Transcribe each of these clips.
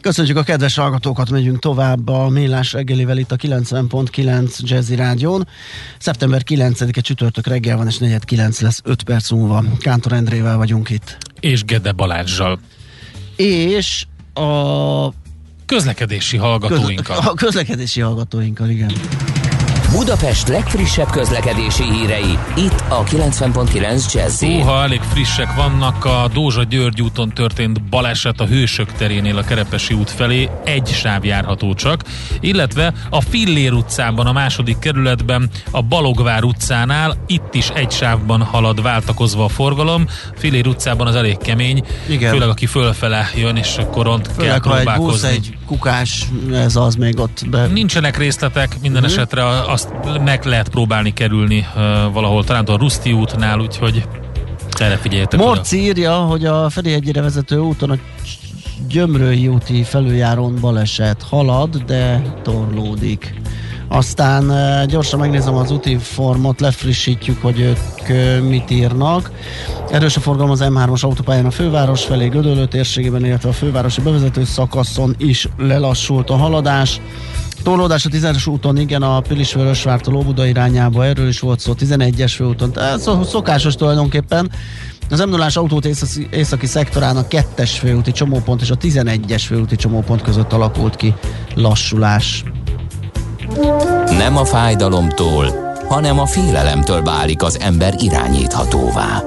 Köszönjük a kedves hallgatókat, megyünk tovább a Mélás reggelivel itt a 90.9 Jazzy Rádión. Szeptember 9-e csütörtök reggel van, és 4.9 lesz 5 perc múlva. Kántor Endrével vagyunk itt. És Gede Balázsjal. És a közlekedési hallgatóinkkal. Köz, a közlekedési hallgatóinkkal, igen. Budapest legfrissebb közlekedési hírei, itt a 90.9 jazz Húha, elég frissek vannak. A Dózsa György úton történt baleset a Hősök terénél a Kerepesi út felé, egy sáv járható csak, illetve a Fillér utcában, a második kerületben, a Balogvár utcánál, itt is egy sávban halad váltakozva a forgalom. Fillér utcában az elég kemény, Igen. főleg aki fölfele jön, és akkor ont főleg, kell próbálkozni. Egy, busz, egy kukás, ez az még ott be... Nincsenek részletek, minden uh-huh. esetre azt meg lehet próbálni kerülni valahol, talán a Ruszti útnál, úgyhogy erre figyeljetek Morci oda. írja, hogy a Ferihegyére vezető úton a Gyömrői úti felüljárón baleset halad, de torlódik. Aztán gyorsan megnézem az úti formot, lefrissítjük, hogy ők mit írnak. Erős a forgalom az M3-as autópályán a főváros felé, Gödöllő térségében, illetve a fővárosi bevezető szakaszon is lelassult a haladás. Torlódás a 10-es úton, igen, a Pilisvörösvártól Óbuda irányába, erről is volt szó, 11-es főúton, tehát szokásos tulajdonképpen. Az m autót északi, északi szektorának kettes főúti csomópont és a 11-es főúti csomópont között alakult ki lassulás. Nem a fájdalomtól, hanem a félelemtől válik az ember irányíthatóvá.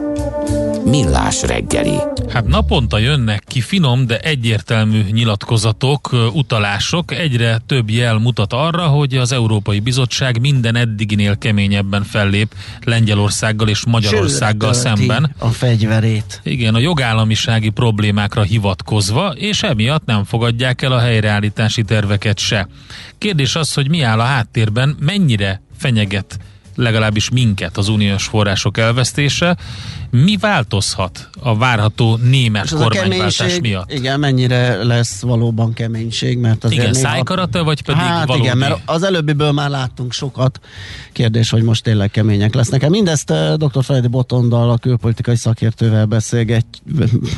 Millás reggeli. Hát naponta jönnek ki finom, de egyértelmű nyilatkozatok, utalások. Egyre több jel mutat arra, hogy az Európai Bizottság minden eddiginél keményebben fellép Lengyelországgal és Magyarországgal szemben. A fegyverét. Igen, a jogállamisági problémákra hivatkozva, és emiatt nem fogadják el a helyreállítási terveket se. Kérdés az, hogy mi áll a háttérben, mennyire fenyeget legalábbis minket az uniós források elvesztése. Mi változhat a várható német kormányváltás miatt? Igen, mennyire lesz valóban keménység, mert azért Igen, szájkarata, vagy pedig hát valódi? igen, mert az előbbiből már láttunk sokat. Kérdés, hogy most tényleg kemények lesznek. Mindezt uh, dr. Freddy Botondal, a külpolitikai szakértővel beszélget,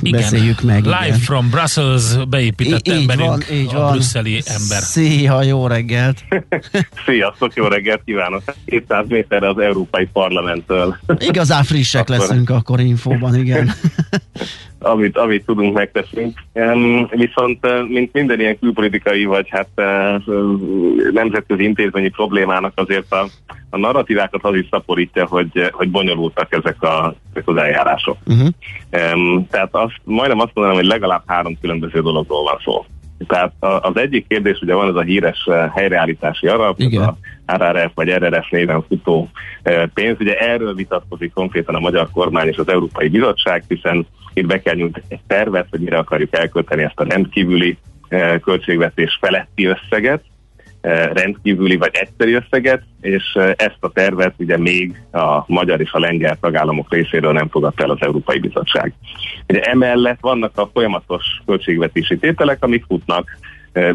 igen. beszéljük meg. Live igen. from Brussels beépített I- emberünk, van, így a van. brüsszeli ember. Szia, jó reggelt! Sziasztok, jó reggelt kívánok! 200 méterre az Európai Parlamenttől. Igazán frissek leszünk a akkor infóban, igen. amit, amit tudunk, megteszünk. Viszont, mint minden ilyen külpolitikai, vagy hát nemzetközi intézményi problémának azért a, a narratívákat az is szaporítja, hogy, hogy bonyolultak ezek, a, ezek az eljárások. Uh-huh. Tehát azt, majdnem azt mondanám, hogy legalább három különböző dologról van szó. Tehát az egyik kérdés, ugye van ez a híres helyreállítási alap, Igen. a RRF vagy RRF néven futó pénz. Ugye erről vitatkozik konkrétan a magyar kormány és az Európai Bizottság, hiszen itt be kell nyújtani egy tervet, hogy mire akarjuk elkölteni ezt a rendkívüli költségvetés feletti összeget, rendkívüli vagy egyszeri összeget, és ezt a tervet ugye még a magyar és a lengyel tagállamok részéről nem fogadta el az Európai Bizottság. Ugye emellett vannak a folyamatos költségvetési tételek, amik futnak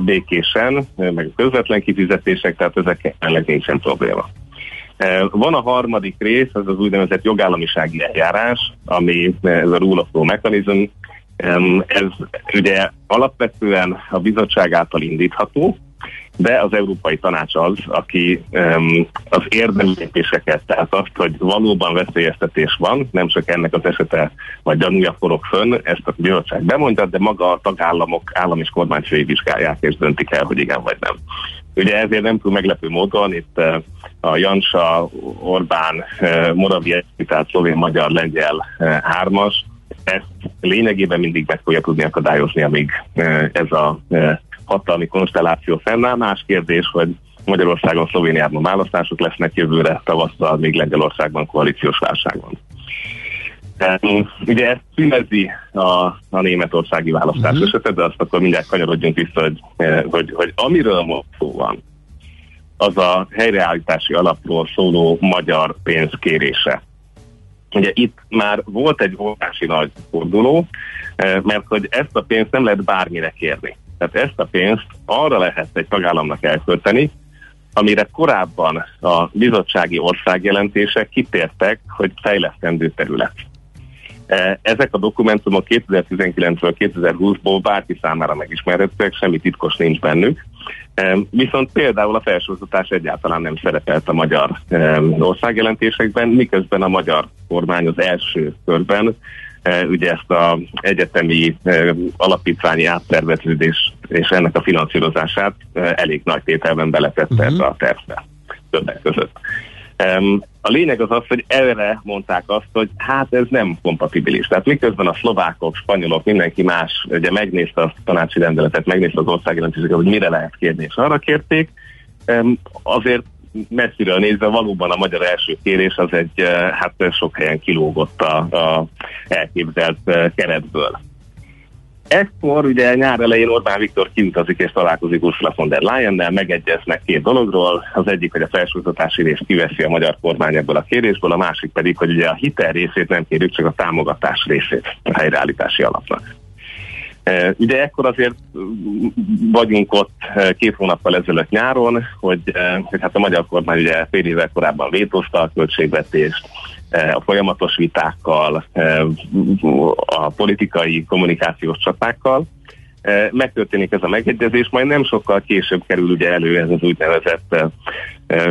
békésen, meg a közvetlen kifizetések, tehát ezek jelenleg nincsen probléma. Van a harmadik rész, ez az úgynevezett jogállamisági eljárás, ami ez a rule of law mechanism, ez ugye alapvetően a bizottság által indítható, de az Európai Tanács az, aki um, az érdemi lépéseket, tehát azt, hogy valóban veszélyeztetés van, nem csak ennek az esete vagy gyanúja forog fönn, ezt a bizottság bemondta, de maga a tagállamok állam és kormányfői vizsgálják és döntik el, hogy igen vagy nem. Ugye ezért nem túl meglepő módon itt uh, a Jansa, Orbán, uh, Moravia, tehát szlovén, magyar, lengyel uh, hármas, ezt lényegében mindig meg fogja tudni akadályozni, amíg ez a hatalmi konstelláció fennáll. Más kérdés, hogy Magyarországon, Szlovéniában választások lesznek jövőre, tavasszal még Lengyelországban koalíciós válság van. Ugye ez színezi a, a németországi választás uh-huh. esetet, de azt akkor mindjárt kanyarodjunk vissza, hogy, hogy, hogy amiről most szó van, az a helyreállítási alapról szóló magyar pénzkérése. Ugye itt már volt egy óriási nagy forduló, mert hogy ezt a pénzt nem lehet bármire kérni. Tehát ezt a pénzt arra lehet egy tagállamnak elkölteni, amire korábban a bizottsági országjelentések kitértek, hogy fejlesztendő terület. E, ezek a dokumentumok 2019-ről 2020-ból bárki számára megismerhetőek, semmi titkos nincs bennük. E, viszont például a felsőoktatás egyáltalán nem szerepelt a magyar e, országjelentésekben, miközben a magyar kormány az első körben ugye ezt az egyetemi alapítványi átterveződés és ennek a finanszírozását elég nagy tételben beletette uh-huh. ebbe a tervbe többek között. A lényeg az az, hogy erre mondták azt, hogy hát ez nem kompatibilis. Tehát miközben a szlovákok, spanyolok, mindenki más ugye megnézte a tanácsi rendeletet, megnézte az országjelentéseket, hogy mire lehet kérni, és arra kérték, azért messziről nézve valóban a magyar első kérés az egy, eh, hát sok helyen kilógott a, a elképzelt eh, keretből. Ekkor ugye nyár elején Orbán Viktor kiutazik és találkozik Ursula von der Leyen-nel, megegyeznek két dologról, az egyik, hogy a felsőoktatási részt kiveszi a magyar kormány ebből a kérésből, a másik pedig, hogy ugye a hitel részét nem kérjük, csak a támogatás részét a helyreállítási alapnak. Ugye ekkor azért vagyunk ott két hónappal ezelőtt nyáron, hogy, hogy hát a magyar kormány ugye fél évvel korábban vétózta a költségvetést, a folyamatos vitákkal, a politikai kommunikációs csatákkal. Megtörténik ez a megegyezés, majd nem sokkal később kerül ugye elő ez az úgynevezett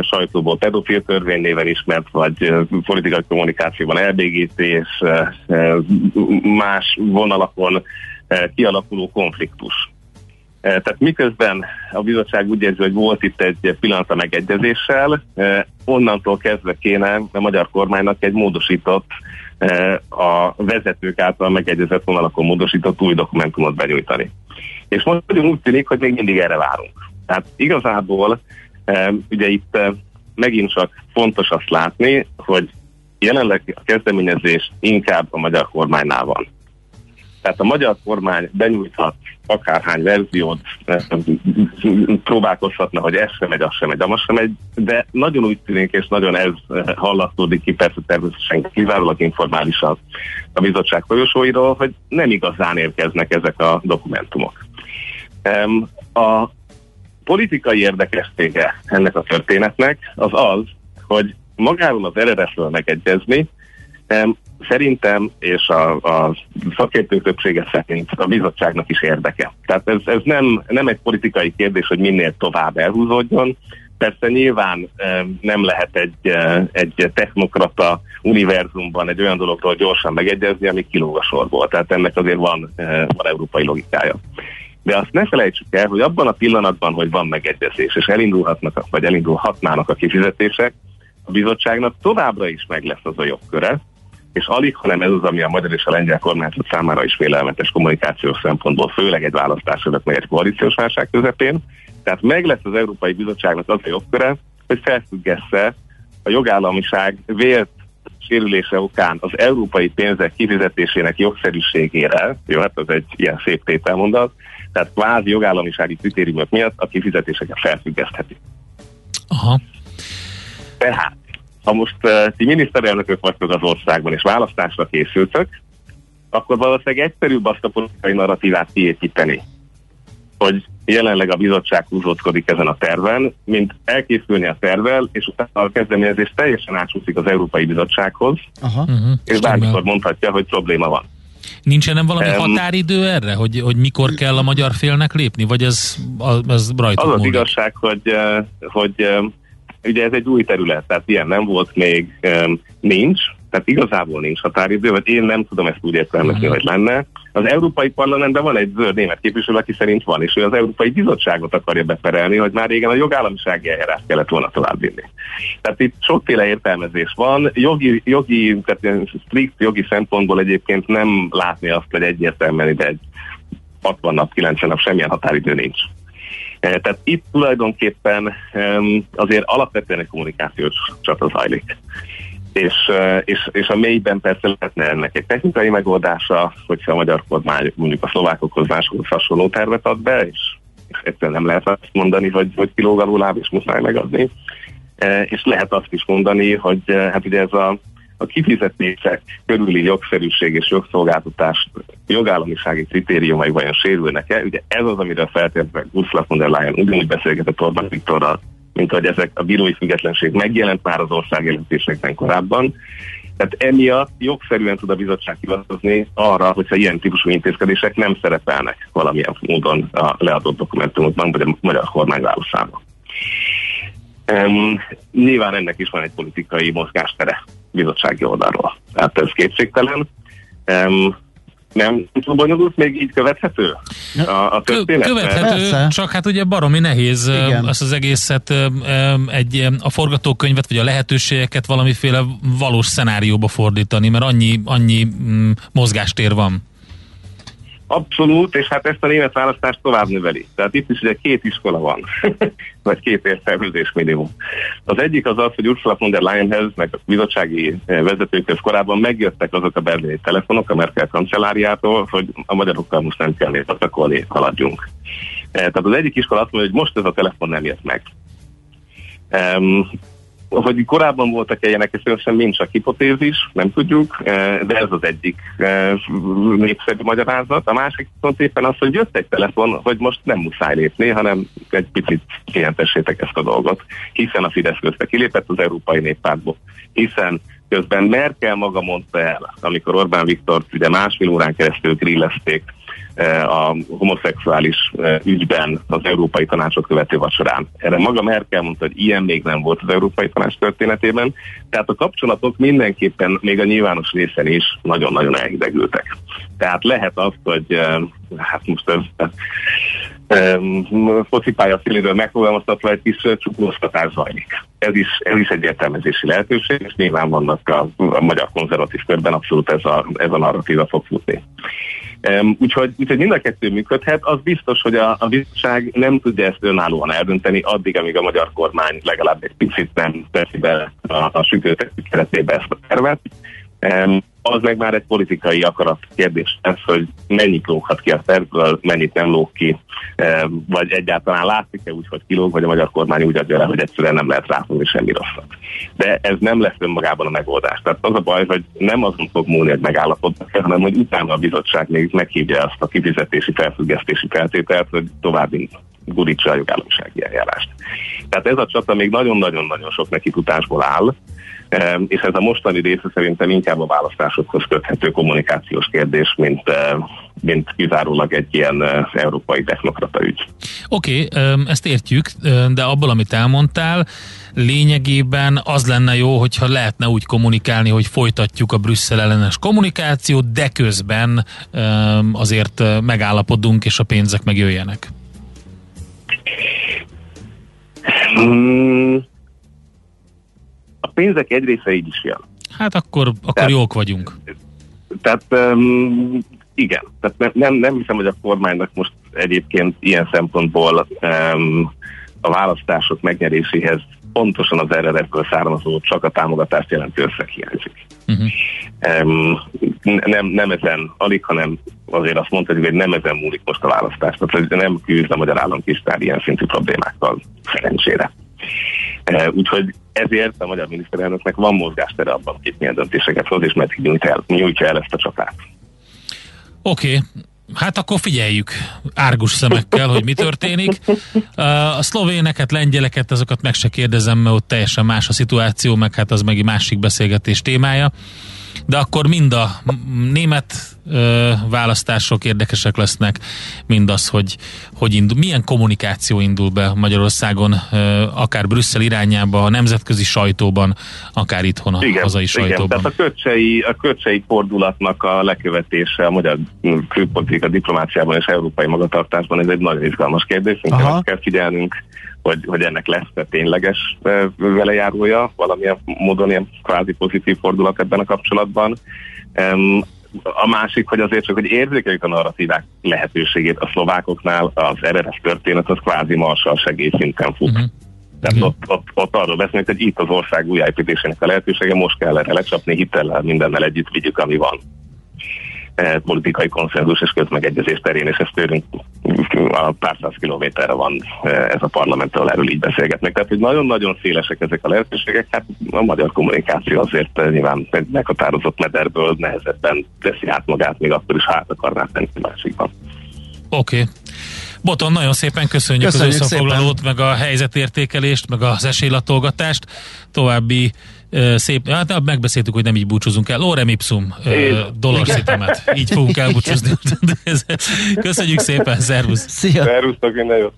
sajtóból pedofil törvény néven ismert, vagy politikai kommunikációban elbégítés, más vonalakon kialakuló konfliktus. Eh, tehát miközben a bizottság úgy érzi, hogy volt itt egy pillanat a megegyezéssel, eh, onnantól kezdve kéne a magyar kormánynak egy módosított, a vezetők által megegyezett vonalakon módosított új dokumentumot benyújtani. És most nagyon úgy tűnik, hogy még mindig erre várunk. Tehát igazából ugye itt megint csak fontos azt látni, hogy jelenleg a kezdeményezés inkább a magyar kormánynál van. Tehát a magyar kormány benyújthat akárhány verziót, próbálkozhatna, hogy ez sem megy, az sem megy, az sem megy, de nagyon úgy tűnik, és nagyon ez hallatódik ki, persze természetesen kizárólag informálisan a bizottság folyosóiról, hogy nem igazán érkeznek ezek a dokumentumok. A politikai érdekessége ennek a történetnek az az, hogy magáról az eredetről megegyezni, szerintem, és a, a szakértők többsége szerint a bizottságnak is érdeke. Tehát ez, ez nem, nem egy politikai kérdés, hogy minél tovább elhúzódjon. Persze nyilván e, nem lehet egy, e, egy technokrata univerzumban egy olyan dologról gyorsan megegyezni, ami kilóg a sorból. Tehát ennek azért van, e, van európai logikája. De azt ne felejtsük el, hogy abban a pillanatban, hogy van megegyezés, és elindulhatnak, vagy elindulhatnának a kifizetések, a bizottságnak továbbra is meg lesz az a jogköre, és alig, hanem ez az, ami a magyar és a lengyel kormányzat számára is félelmetes kommunikációs szempontból, főleg egy választás előtt, meg egy koalíciós válság közepén. Tehát meg lesz az Európai Bizottságnak az a jogköre, hogy felfüggesse a jogállamiság vélt sérülése okán az európai pénzek kifizetésének jogszerűségére, jó, hát ez egy ilyen szép tételmondat, tehát kvázi jogállamisági kritériumok miatt a kifizetéseket felfüggesztheti. Aha. Tehát ha most uh, ti miniszterelnökök vagytok az országban, és választásra készültök, akkor valószínűleg egyszerűbb azt a politikai narratívát kiépíteni, hogy jelenleg a bizottság húzódkodik ezen a terven, mint elkészülni a tervel, és utána a kezdeményezés teljesen átsúszik az Európai Bizottsághoz, Aha. Uh-huh. és bármikor mondhatja, hogy probléma van. Nincsen nem valami um, határidő erre, hogy, hogy mikor kell a magyar félnek lépni, vagy ez, ez rajta Az az igazság, hogy, hogy Ugye ez egy új terület, tehát ilyen nem volt még, nincs, tehát igazából nincs határidő, vagy én nem tudom ezt úgy értelmezni, uh-huh. hogy lenne. Az Európai Parlamentben van egy zöld német képviselő, aki szerint van, és ő az Európai Bizottságot akarja beperelni, hogy már régen a jogállamisági eljárást kellett volna továbbvinni. Tehát itt sokféle értelmezés van. Jogi, jogi tehát strikt jogi szempontból egyébként nem látni azt, hogy egyértelműen ide egy 60 nap, 90 nap semmilyen határidő nincs. Eh, tehát itt tulajdonképpen azért alapvetően egy kommunikációs csata zajlik. És, eh, és, és a mélyben persze lehetne ennek egy technikai megoldása, hogyha a magyar kormány mondjuk a szlovákokhoz másokhoz hasonló tervet ad be, és és egyszerűen nem lehet azt mondani, hogy, hogy kilóg alul és muszáj megadni. És lehet azt is mondani, hogy hát ugye ez a a kifizetések körüli jogszerűség és jogszolgáltatás jogállamisági kritériumai vajon sérülnek-e? Ugye ez az, amiről feltétlenül Ursula von der Leyen ugyanúgy beszélgetett Orbán Viktorral, mint hogy ezek a bírói függetlenség megjelent már az ország korábban. Tehát emiatt jogszerűen tud a bizottság hivatkozni arra, hogyha ilyen típusú intézkedések nem szerepelnek valamilyen módon a leadott dokumentumokban, vagy a magyar kormány válaszában. Um, nyilván ennek is van egy politikai mozgástere bizottsági oldalról. Tehát ez kétségtelen. Um, nem tudom, bonyolult, még így követhető a, a történet? Követhető, Persze. csak hát ugye baromi nehéz Igen. azt az egészet, egy, a forgatókönyvet, vagy a lehetőségeket valamiféle valós szenárióba fordítani, mert annyi, annyi mm, mozgástér van. Abszolút, és hát ezt a német választást tovább növeli. Tehát itt is ugye két iskola van, vagy két értelmezés minimum. Az egyik az az, hogy Ursula von der Leyenhez, meg a bizottsági eh, vezetőkhöz korábban megjöttek azok a berlini telefonok a Merkel kancelláriától, hogy a magyarokkal most nem kell nézatakolni, haladjunk. Eh, tehát az egyik iskola azt mondja, hogy most ez a telefon nem jött meg. Hogy korábban voltak ilyenek, és szerintem mind csak hipotézis, nem tudjuk, eh, de ez az egyik eh, népszerű magyarázat. A másik viszont éppen az, hogy jött egy telefon, hogy most nem muszáj lépni, hanem egy picit kijelentessétek ezt a dolgot, hiszen a Fidesz közben kilépett az Európai Néppártból, hiszen közben Merkel maga mondta el, amikor Orbán Viktor ugye másfél órán keresztül grillezték E, a homoszexuális e, ügyben az Európai Tanácsot követő vacsorán. Erre maga Merkel mondta, hogy ilyen még nem volt az Európai Tanács történetében, tehát a kapcsolatok mindenképpen még a nyilvános részen is nagyon-nagyon elhidegültek. Tehát lehet az, hogy e, hát most ez focipálya színéről megfogalmaztatva egy kis csuklóztatás zajlik. Ez is, ez is egy értelmezési lehetőség, és nyilván vannak a, a magyar konzervatív körben abszolút ez a, ez a narratíva fog futni. Úgyhogy, úgyhogy mind a kettő működhet. Az biztos, hogy a, a bizottság nem tudja ezt önállóan eldönteni addig, amíg a magyar kormány legalább egy picit nem teszi be a, a sütőtető keretébe ezt a tervet. Az meg már egy politikai akarat kérdés ez, hogy mennyit lóghat ki a tervből, mennyit nem lóg ki, vagy egyáltalán látszik-e úgy, hogy kilóg, vagy a magyar kormány úgy adja le, hogy egyszerűen nem lehet ráfogni semmi rosszat. De ez nem lesz önmagában a megoldás. Tehát az a baj, hogy nem azon fog múlni, hogy megállapodnak hanem hogy utána a bizottság még meghívja azt a kifizetési felfüggesztési feltételt, hogy további gurítsa a jogállamisági eljárást. Tehát ez a csata még nagyon-nagyon-nagyon sok nekifutásból áll, és ez a mostani része szerintem inkább a választásokhoz köthető kommunikációs kérdés, mint, mint kizárólag egy ilyen európai technokrata ügy. Oké, okay, ezt értjük, de abból, amit elmondtál, lényegében az lenne jó, hogyha lehetne úgy kommunikálni, hogy folytatjuk a Brüsszel ellenes kommunikációt, de közben azért megállapodunk, és a pénzek megjöjjenek. Hmm, a pénzek egy része így is jön. Hát akkor, akkor tehát, jók vagyunk. Tehát um, igen, tehát nem, nem, hiszem, hogy a kormánynak most egyébként ilyen szempontból um, a választások megnyeréséhez pontosan az eredetből származó csak a támogatást jelentő összeg hiányzik. Uh-huh. Um, nem, nem ezen, alig, hanem azért azt mondhatjuk, hogy nem ezen múlik most a választás. Tehát nem küzd a magyar államkincstár ilyen szintű problémákkal, szerencsére. Uh, úgyhogy ezért a magyar miniszterelnöknek van mozgástere abban, hogy milyen döntéseket hoz, és meddig nyújtja el, nyújtja el ezt a csatát. Oké, okay. Hát akkor figyeljük árgus szemekkel, hogy mi történik. A szlovéneket, lengyeleket, azokat meg se kérdezem, mert ott teljesen más a szituáció, meg hát az meg egy másik beszélgetés témája de akkor mind a német ö, választások érdekesek lesznek, mind az, hogy, hogy indul, milyen kommunikáció indul be Magyarországon, ö, akár Brüsszel irányába, a nemzetközi sajtóban, akár itthon a igen, hazai igen, sajtóban. Tehát a köcsei, a köcsei fordulatnak a lekövetése a magyar külpolitika diplomáciában és európai magatartásban, ez egy nagyon izgalmas kérdés, minket kell figyelnünk hogy, hogy ennek lesz-e tényleges velejárója, valamilyen módon ilyen kvázi pozitív fordulat ebben a kapcsolatban. A másik, hogy azért csak, hogy érzékeljük a narratívák lehetőségét a szlovákoknál, az eredes történet az kvázi marsal segélyszinten fut. Uh-huh. Tehát uh-huh. ott, ott, ott arról beszélünk, hogy itt az ország újjáépítésének a lehetősége, most kell erre lecsapni, hitellel mindennel együtt vigyük, ami van. politikai konszenzus és közmegegyezés terén, és ez tőlünk a pár száz kilométerre van ez a parlamenttől erről így beszélgetnek. Tehát, hogy nagyon-nagyon szélesek ezek a lehetőségek, hát a magyar kommunikáció azért nyilván meghatározott mederből nehezebben teszi át magát, még akkor is hát akarná tenni másikban. Oké. Okay. Boton, nagyon szépen köszönjük, köszönjük az összefoglalót, szépen. meg a helyzetértékelést, meg az esélylatolgatást. További szép, hát megbeszéltük, hogy nem így búcsúzunk el. Lorem ipsum, dollar szitemet. Így fogunk elbúcsúzni. Köszönjük szépen, szervusz! Szia! Szervusztok, minden jót!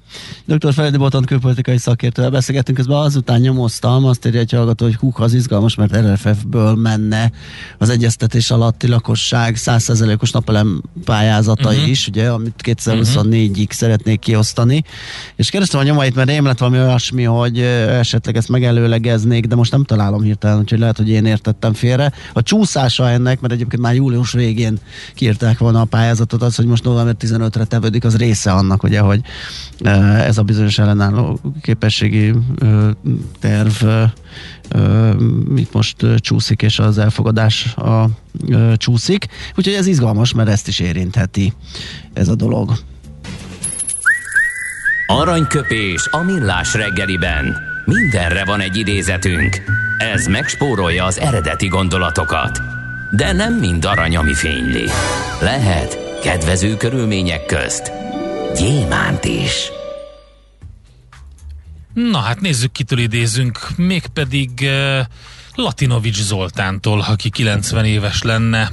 Dr. Feledi Boton külpolitikai szakértővel beszélgettünk, közben azután nyomoztam, azt írja egy hallgató, hogy húk, az izgalmas, mert RFF-ből menne az egyeztetés alatti lakosság 100%-os napelem pályázatai uh-huh. is, ugye, amit 2024-ig uh-huh. szeretnék kiosztani. És kerestem a nyomait, mert én lett valami olyasmi, hogy esetleg ezt megelőlegeznék, de most nem találom hírt hirtelen, úgyhogy lehet, hogy én értettem félre. A csúszása ennek, mert egyébként már július végén kiírták volna a pályázatot, az, hogy most november 15-re tevődik, az része annak, ugye, hogy ez a bizonyos ellenálló képességi terv itt most csúszik, és az elfogadás a, csúszik. Úgyhogy ez izgalmas, mert ezt is érintheti ez a dolog. Aranyköpés a millás reggeliben. Mindenre van egy idézetünk. Ez megspórolja az eredeti gondolatokat. De nem mind arany, ami fényli. Lehet kedvező körülmények közt gyémánt is. Na hát nézzük, kitől idézünk. Mégpedig uh, Latinovics Zoltántól, aki 90 éves lenne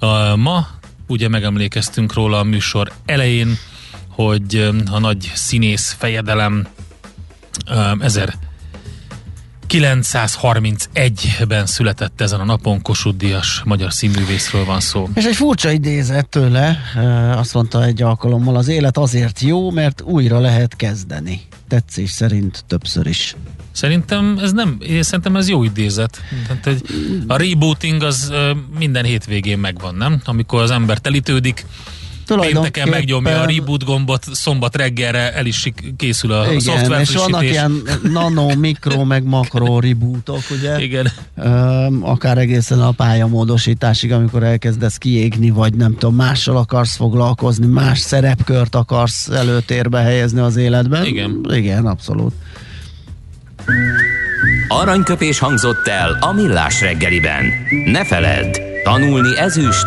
uh, ma. Ugye megemlékeztünk róla a műsor elején, hogy uh, a nagy színész fejedelem uh, 1000 931-ben született ezen a napon Kossuth Díjas magyar színművészről van szó. És egy furcsa idézet tőle, azt mondta egy alkalommal, az élet azért jó, mert újra lehet kezdeni. Tetszés szerint többször is. Szerintem ez nem, szerintem ez jó idézet. Tehát egy, a rebooting az minden hétvégén megvan, nem? Amikor az ember telítődik, Pénteken megnyomja a reboot gombot, szombat reggelre el is készül a Igen, szoftver és vannak ilyen nano, mikro, meg makro rebootok, ugye? Igen. Akár egészen a pályamódosításig, amikor elkezdesz kiégni, vagy nem tudom, mással akarsz foglalkozni, más szerepkört akarsz előtérbe helyezni az életben. Igen. Igen, abszolút. Aranyköpés hangzott el a millás reggeliben. Ne feledd, tanulni ezüst,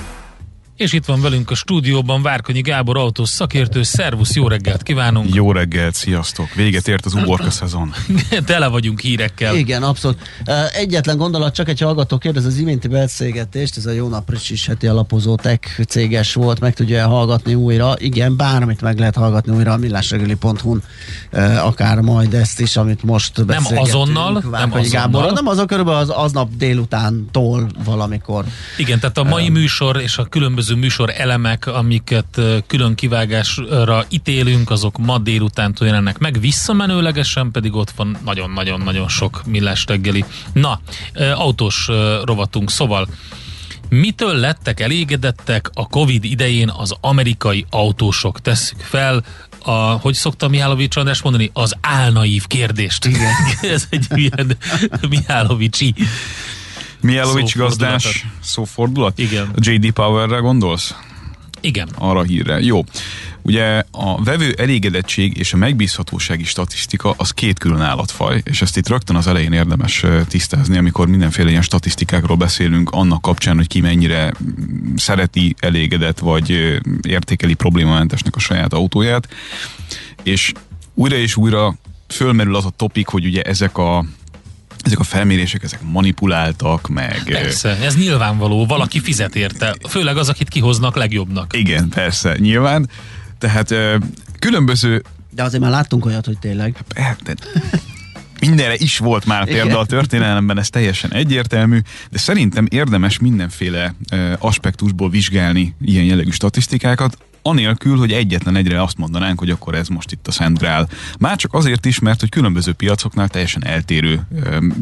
És itt van velünk a stúdióban Várkonyi Gábor autós szakértő. Szervusz, jó reggelt kívánunk! Jó reggelt, sziasztok! Véget ért az uborka szezon. Tele vagyunk hírekkel. Igen, abszolút. Egyetlen gondolat, csak egy hallgató kérdez az iménti beszélgetést, ez a jó nap is heti alapozó tech céges volt, meg tudja hallgatni újra. Igen, bármit meg lehet hallgatni újra a millásregeli.hu-n, akár majd ezt is, amit most beszélgetünk. Nem azonnal, nem azonnal. Gábor, nem azon körülbelül az aznap délutántól valamikor. Igen, tehát a mai műsor és a különböző különböző műsor elemek, amiket külön kivágásra ítélünk, azok ma délután jelennek meg, visszamenőlegesen pedig ott van nagyon-nagyon-nagyon sok millás reggeli. Na, autós rovatunk, szóval Mitől lettek elégedettek a Covid idején az amerikai autósok? Tesszük fel, a, hogy szokta Mihálovics András mondani, az álnaív kérdést. Igen. Ez egy ilyen Mihálovicsi Mielovics gazdás szófordulat? Igen. A J.D. Powerre gondolsz? Igen. Arra hírre. Jó. Ugye a vevő elégedettség és a megbízhatósági statisztika az két külön állatfaj, és ezt itt rögtön az elején érdemes tisztázni, amikor mindenféle ilyen statisztikákról beszélünk, annak kapcsán, hogy ki mennyire mm, szereti, elégedett, vagy értékeli problémamentesnek a saját autóját. És újra és újra fölmerül az a topik, hogy ugye ezek a ezek a felmérések, ezek manipuláltak, meg... Persze, ez nyilvánvaló, valaki fizet érte, főleg az, akit kihoznak legjobbnak. Igen, persze, nyilván. Tehát különböző... De azért már láttunk olyat, hogy tényleg. De mindenre is volt már példa a történelemben, ez teljesen egyértelmű, de szerintem érdemes mindenféle aspektusból vizsgálni ilyen jellegű statisztikákat, anélkül, hogy egyetlen egyre azt mondanánk, hogy akkor ez most itt a Szent Grál. Már csak azért is, mert hogy különböző piacoknál teljesen eltérő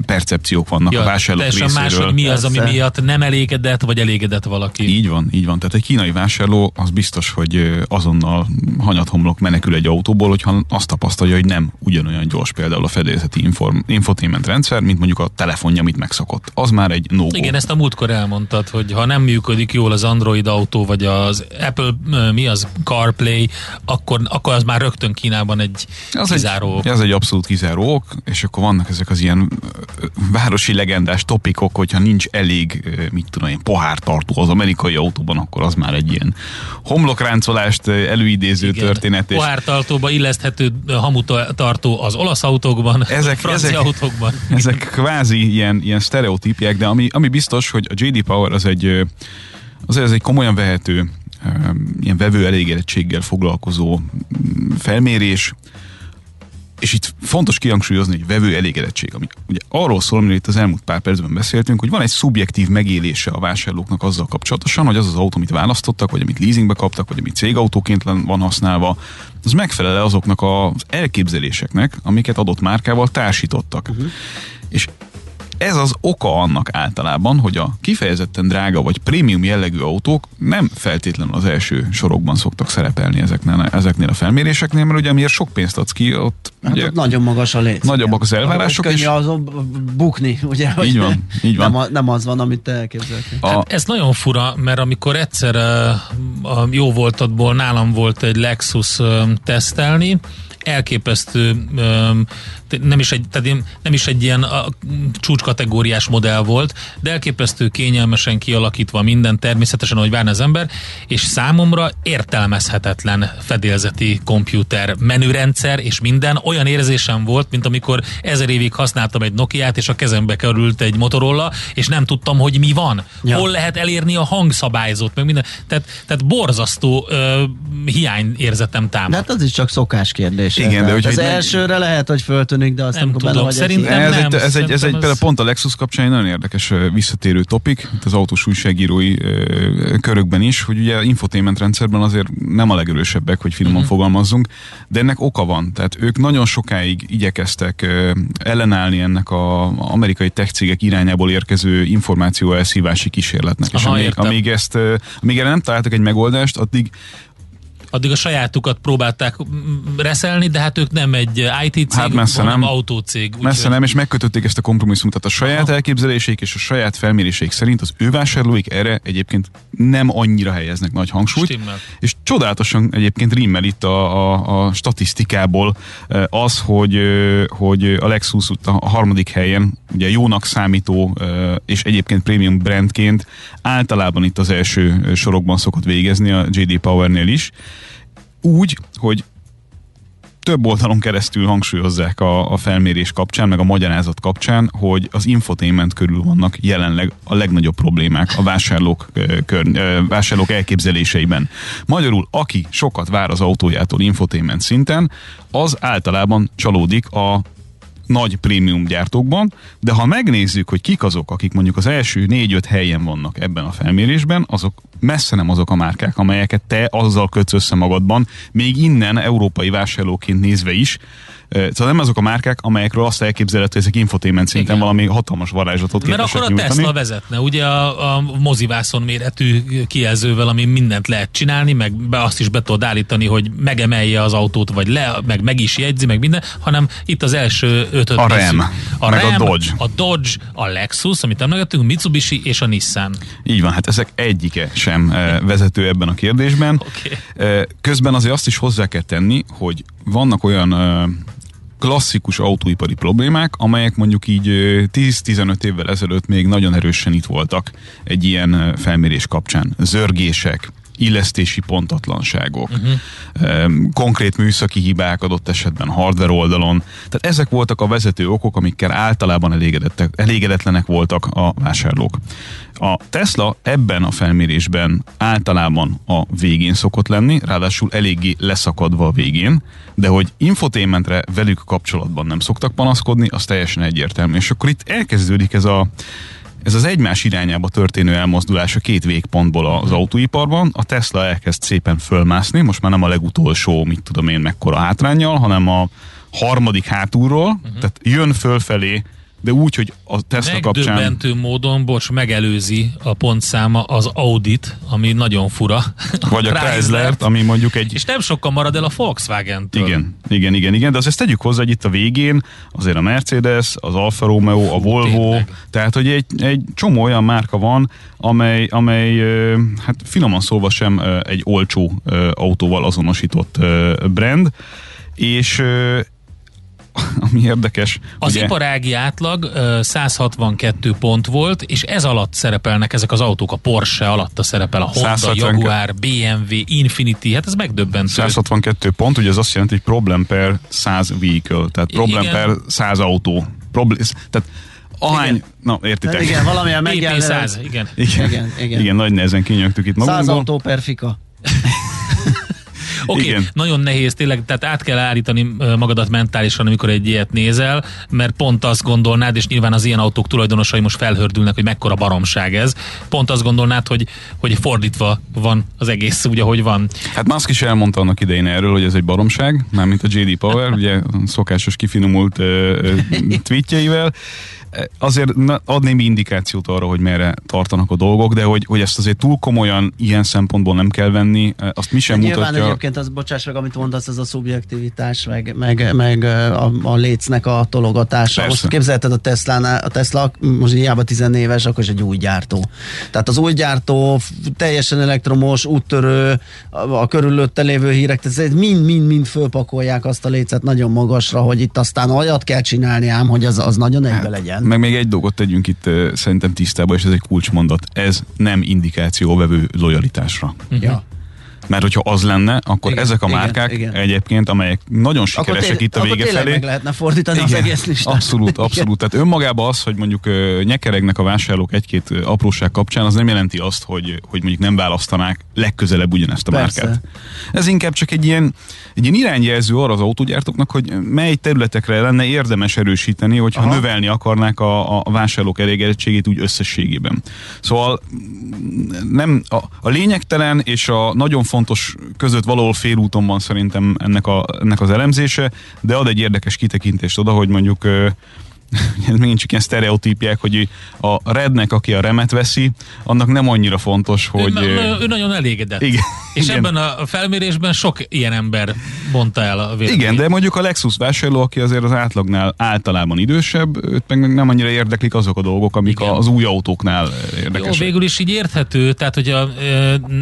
percepciók vannak ja, a vásárlók teljesen részéről. más, hogy mi az, ami miatt nem elégedett, vagy elégedett valaki. Így van, így van. Tehát egy kínai vásárló az biztos, hogy azonnal hanyathomlok menekül egy autóból, hogyha azt tapasztalja, hogy nem ugyanolyan gyors például a fedélzeti inform, infotainment rendszer, mint mondjuk a telefonja, amit megszokott. Az már egy no Igen, ezt a múltkor elmondtad, hogy ha nem működik jól az Android autó, vagy az Apple, mi az, CarPlay, akkor, akkor az már rögtön Kínában egy az kizáró. Egy, ez egy abszolút kizáró ok, és akkor vannak ezek az ilyen városi legendás topikok, hogyha nincs elég, mit tudom én, pohártartó az amerikai autóban, akkor az már egy ilyen homlokráncolást előidéző Igen. történet. És Pohártartóba illeszthető hamutartó az olasz autókban, Ezek- francia ezek- autókban. ezek kvázi ilyen, ilyen sztereotípiák, de ami, ami biztos, hogy a JD Power az egy, azért ez egy komolyan vehető, ilyen vevő elégedettséggel foglalkozó mm, felmérés, és itt fontos kihangsúlyozni, hogy vevő elégedettség, ami ugye arról szól, amiről itt az elmúlt pár percben beszéltünk, hogy van egy szubjektív megélése a vásárlóknak azzal kapcsolatosan, hogy az az autó, amit választottak, vagy amit leasingbe kaptak, vagy amit cégautóként van használva, az megfelel azoknak az elképzeléseknek, amiket adott márkával társítottak. Uh-huh. És ez az oka annak általában, hogy a kifejezetten drága vagy prémium jellegű autók nem feltétlenül az első sorokban szoktak szerepelni ezeknél, ezeknél a felméréseknél, mert ugye miért sok pénzt adsz ki, ott Hát ugye, ott nagyon magas a léc. Nagyobbak az elvárások, Könnyű és- azon bukni, ugye? hogy Így van, így van. Nem, a- nem az van, amit te elképzeltél. a, Hát ez nagyon fura, mert amikor egyszer a jó voltadból nálam volt egy Lexus tesztelni, elképesztő, nem is egy, tehát én- nem is egy ilyen a, csúcskategóriás modell volt, de elképesztő kényelmesen kialakítva minden, természetesen, ahogy várna az ember, és számomra értelmezhetetlen fedélzeti komputer menürendszer és minden olyan érzésem volt, mint amikor ezer évig használtam egy Nokiát, és a kezembe került egy Motorola, és nem tudtam, hogy mi van. Ja. Hol lehet elérni a hangszabályzót, meg minden. Tehát, tehát borzasztó ö, hiányérzetem támad. De hát az is csak szokás kérdés. Igen, de hogyha az meg- elsőre lehet, hogy föltűnik, de azt Nem amikor tudom, szerintem egy- ez, nem, egy, ez, egy, ez egy például pont a Lexus kapcsán egy nagyon érdekes visszatérő topik, itt az autós újságírói ö, körökben is, hogy ugye infotainment rendszerben azért nem a legerősebbek, hogy finoman Mhm. fogalmazzunk, de ennek oka van. Tehát ők nagyon sokáig igyekeztek ö, ellenállni ennek az amerikai tech cégek irányából érkező információ elszívási kísérletnek. és Aha, amíg, értem. amíg, ezt, ö, amíg erre nem találtak egy megoldást, addig Addig a sajátukat próbálták reszelni, de hát ők nem egy IT cég, Hát messze hanem nem. autócég. úgyhogy- Messze nem, és megkötötték ezt a kompromisszumot. Tehát a saját Aha. elképzeléseik és a saját felméréseik szerint az ő vásárlóik erre egyébként nem annyira helyeznek nagy hangsúlyt. Stimmel. És csodálatosan egyébként rimmel itt a, a, a statisztikából eh, az, hogy, eh, hogy a Lexus a harmadik helyen, ugye jónak számító eh, és egyébként prémium brandként általában itt az első sorokban szokott végezni a JD Powernél is. Úgy, hogy több oldalon keresztül hangsúlyozzák a, a felmérés kapcsán, meg a magyarázat kapcsán, hogy az infotainment körül vannak jelenleg a legnagyobb problémák a vásárlók, kör, vásárlók elképzeléseiben. Magyarul, aki sokat vár az autójától infotainment szinten, az általában csalódik a nagy prémium gyártókban, de ha megnézzük, hogy kik azok, akik mondjuk az első négy-öt helyen vannak ebben a felmérésben, azok messze nem azok a márkák, amelyeket te azzal kötsz össze magadban, még innen európai vásárlóként nézve is, Szóval nem azok a márkák, amelyekről azt elképzelhető, hogy ezek infotainment szinten Igen. valami hatalmas varázslatot Mert akkor a nyújtani. Tesla vezetne, ugye a, a mozivászon méretű kijelzővel, ami mindent lehet csinálni, meg be azt is be tudod állítani, hogy megemelje az autót, vagy le, meg meg is jegyzi, meg minden, hanem itt az első ötöt A nézzük. Ram, a meg a Ram, Dodge. a Dodge, a Lexus, amit emlegettünk, Mitsubishi és a Nissan. Így van, hát ezek egyike sem vezető ebben a kérdésben. Eh, Közben azért azt is hozzá kell tenni, hogy vannak olyan klasszikus autóipari problémák, amelyek mondjuk így ö, 10-15 évvel ezelőtt még nagyon erősen itt voltak egy ilyen felmérés kapcsán. Zörgések, illesztési pontatlanságok, uh-huh. konkrét műszaki hibák adott esetben hardware oldalon. Tehát ezek voltak a vezető okok, amikkel általában elégedettek, elégedetlenek voltak a vásárlók. A Tesla ebben a felmérésben általában a végén szokott lenni, ráadásul eléggé leszakadva a végén, de hogy infotainmentre velük kapcsolatban nem szoktak panaszkodni, az teljesen egyértelmű. És akkor itt elkezdődik ez a ez az egymás irányába történő elmozdulás a két végpontból az autóiparban. A Tesla elkezd szépen fölmászni, most már nem a legutolsó, mit tudom én, mekkora hátrányjal, hanem a harmadik hátulról, uh-huh. tehát jön fölfelé de úgy, hogy a Tesla kapcsán... Módon, bocs, megelőzi a pontszáma az Audit, ami nagyon fura. Vagy a chrysler ami mondjuk egy... És nem sokkal marad el a Volkswagen-től. Igen, igen, igen, igen, de azt tegyük hozzá, hogy itt a végén azért a Mercedes, az Alfa Romeo, a Volvo, Tényleg. tehát hogy egy, egy csomó olyan márka van, amely, amely hát finoman szólva sem egy olcsó autóval azonosított brand, és ami érdekes. Az ugye... iparági átlag 162 pont volt, és ez alatt szerepelnek ezek az autók, a Porsche alatt szerepel a Honda, 170... Jaguar, BMW, Infinity, hát ez megdöbbentő. 162 pont, ugye ez azt jelenti, hogy problem per 100 vehicle, tehát problem igen. per 100 autó. Problem, tehát ahány, igen. na értitek. Igen, valamilyen megjelent. 100, igen. Igen, igen, igen. igen, nagy nehezen kinyögtük itt magunkból. 100 autó per fika. Oké, okay, nagyon nehéz tényleg, tehát át kell állítani magadat mentálisan, amikor egy ilyet nézel, mert pont azt gondolnád, és nyilván az ilyen autók tulajdonosai most felhördülnek, hogy mekkora baromság ez. Pont azt gondolnád, hogy, hogy fordítva van az egész úgy, ahogy van. Hát Musk is elmondta annak idején erről, hogy ez egy baromság, mármint a JD Power, ugye szokásos kifinomult uh, tweetjeivel azért ad némi indikációt arra, hogy merre tartanak a dolgok, de hogy, hogy ezt azért túl komolyan ilyen szempontból nem kell venni, azt mi sem de mutatja. Nyilván egyébként az, bocsáss meg, amit mondasz, ez a szubjektivitás, meg, meg, meg a, a lécnek a tologatása. Persze. Most képzelted a Tesla, a Tesla most hiába 10 éves, akkor is egy új gyártó. Tehát az új gyártó, teljesen elektromos, úttörő, a, a körülötte lévő hírek, tehát mind-mind-mind fölpakolják azt a lécet nagyon magasra, hogy itt aztán olyat kell csinálni ám, hogy az, az nagyon egybe hát, legyen. Igen. Meg még egy dolgot tegyünk itt szerintem tisztába, és ez egy kulcsmondat. Ez nem indikáció a vevő lojalitásra. Ja. Mert hogyha az lenne, akkor igen, ezek a márkák igen, igen. egyébként, amelyek nagyon sikeresek tél, itt a vége felé. meg lehetne fordítani igen, az egész listát. Abszolút, abszolút. Tehát önmagában az, hogy mondjuk nyekeregnek a vásárlók egy-két apróság kapcsán, az nem jelenti azt, hogy, hogy mondjuk nem választanák legközelebb ugyanezt a Persze. márkát. Ez inkább csak egy ilyen, egy ilyen irányjelző arra az autógyártóknak, hogy mely területekre lenne érdemes erősíteni, hogyha Aha. növelni akarnák a, a vásárlók elégedettségét úgy összességében. Szóval nem a, a lényegtelen és a nagyon fontos fontos között valahol félúton van szerintem ennek, a, ennek az elemzése, de ad egy érdekes kitekintést oda, hogy mondjuk ez megint csak ilyen sztereotípiák, hogy a rednek, aki a remet veszi, annak nem annyira fontos, hogy... Ő, ő nagyon elégedett. Igen. És igen. ebben a felmérésben sok ilyen ember mondta el a véleményt. Igen, de mondjuk a Lexus vásárló, aki azért az átlagnál általában idősebb, őt meg nem annyira érdeklik azok a dolgok, amik igen. az új autóknál érdekesek. Jó, végül is így érthető, tehát hogy a,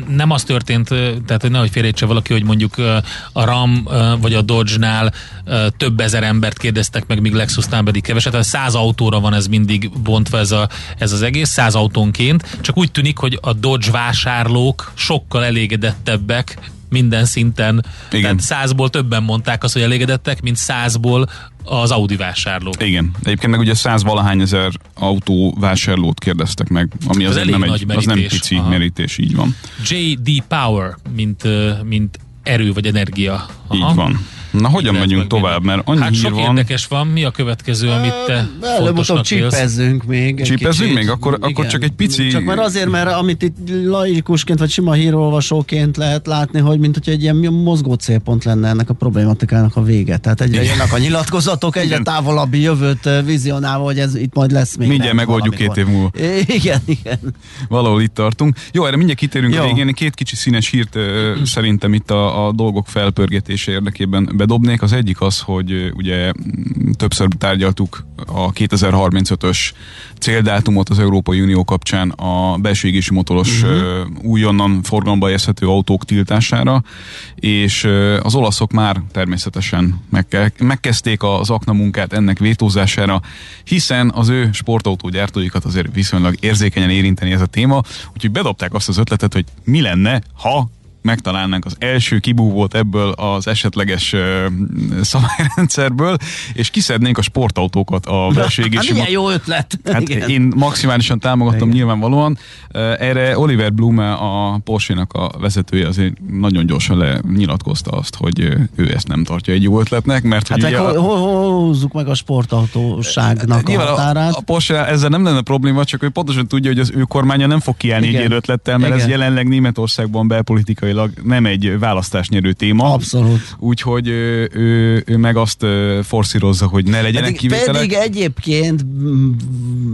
nem az történt, tehát hogy nehogy félrejtse valaki, hogy mondjuk a Ram vagy a Dodge-nál több ezer embert kérdeztek meg, míg Lexusnál pedig keveset, tehát száz autóra van ez mindig bontva ez, a, ez az egész, száz autónként, csak úgy tűnik, hogy a Dodge vásárlók sokkal elégedettebbek minden szinten. Igen. Tehát százból többen mondták azt, hogy elégedettek, mint százból az Audi vásárlók. Igen. Egyébként meg ugye száz valahány ezer autó vásárlót kérdeztek meg, ami az azért nem, egy, az nem pici Aha. merítés, így van. JD Power, mint, mint erő vagy energia. Aha. Így van. Na, hogyan megyünk tovább, mert annyi hát sok van. érdekes van. Mi a következő, amit te Előbb-utóbb csipezzünk még. Csipezzünk még? Akkor, igen. akkor csak egy pici... Csak mert azért, mert amit itt laikusként, vagy sima hírolvasóként lehet látni, hogy mint hogy egy ilyen mozgó célpont lenne ennek a problématikának a vége. Tehát egyre igen. jönnek a nyilatkozatok, egyre igen. távolabbi jövőt vizionálva, hogy ez itt majd lesz még. Mindjárt megoldjuk valamikor. két év múlva. Igen, igen. Valahol itt tartunk. Jó, erre mindjárt kitérünk Jó. a végén. Két kicsi színes hírt szerintem itt a, a dolgok felpörgetése érdekében bedobnék. Az egyik az, hogy ugye többször tárgyaltuk a 2035-ös céldátumot az Európai Unió kapcsán a belső égési motoros uh-huh. újonnan forgalomba helyezhető autók tiltására, és az olaszok már természetesen megke- megkezdték az akna munkát ennek vétózására, hiszen az ő sportautógyártóikat azért viszonylag érzékenyen érinteni ez a téma, úgyhogy bedobták azt az ötletet, hogy mi lenne, ha megtalálnánk az első kibúvót ebből az esetleges szabályrendszerből, és kiszednénk a sportautókat a belső Hát milyen jó ötlet. Hát Igen. én maximálisan támogatom Igen. nyilvánvalóan. Erre Oliver Blume, a Porsche-nak a vezetője azért nagyon gyorsan lenyilatkozta azt, hogy ő ezt nem tartja egy jó ötletnek, mert Hát hogy meg ugye ho- a, ho- ho- húzzuk meg a sportautóságnak a Nyilván a, határát. a Porsche ezzel nem lenne probléma, csak ő pontosan tudja, hogy az ő kormánya nem fog kiállni egy Igen. ilyen ötlettel, mert ez Igen. jelenleg Németországban belpolitikailag nem egy választásnyerő téma. Abszolút. Úgyhogy ő, ő, ő meg azt forszírozza, hogy ne legyenek Pedig, kivételek. pedig egyébként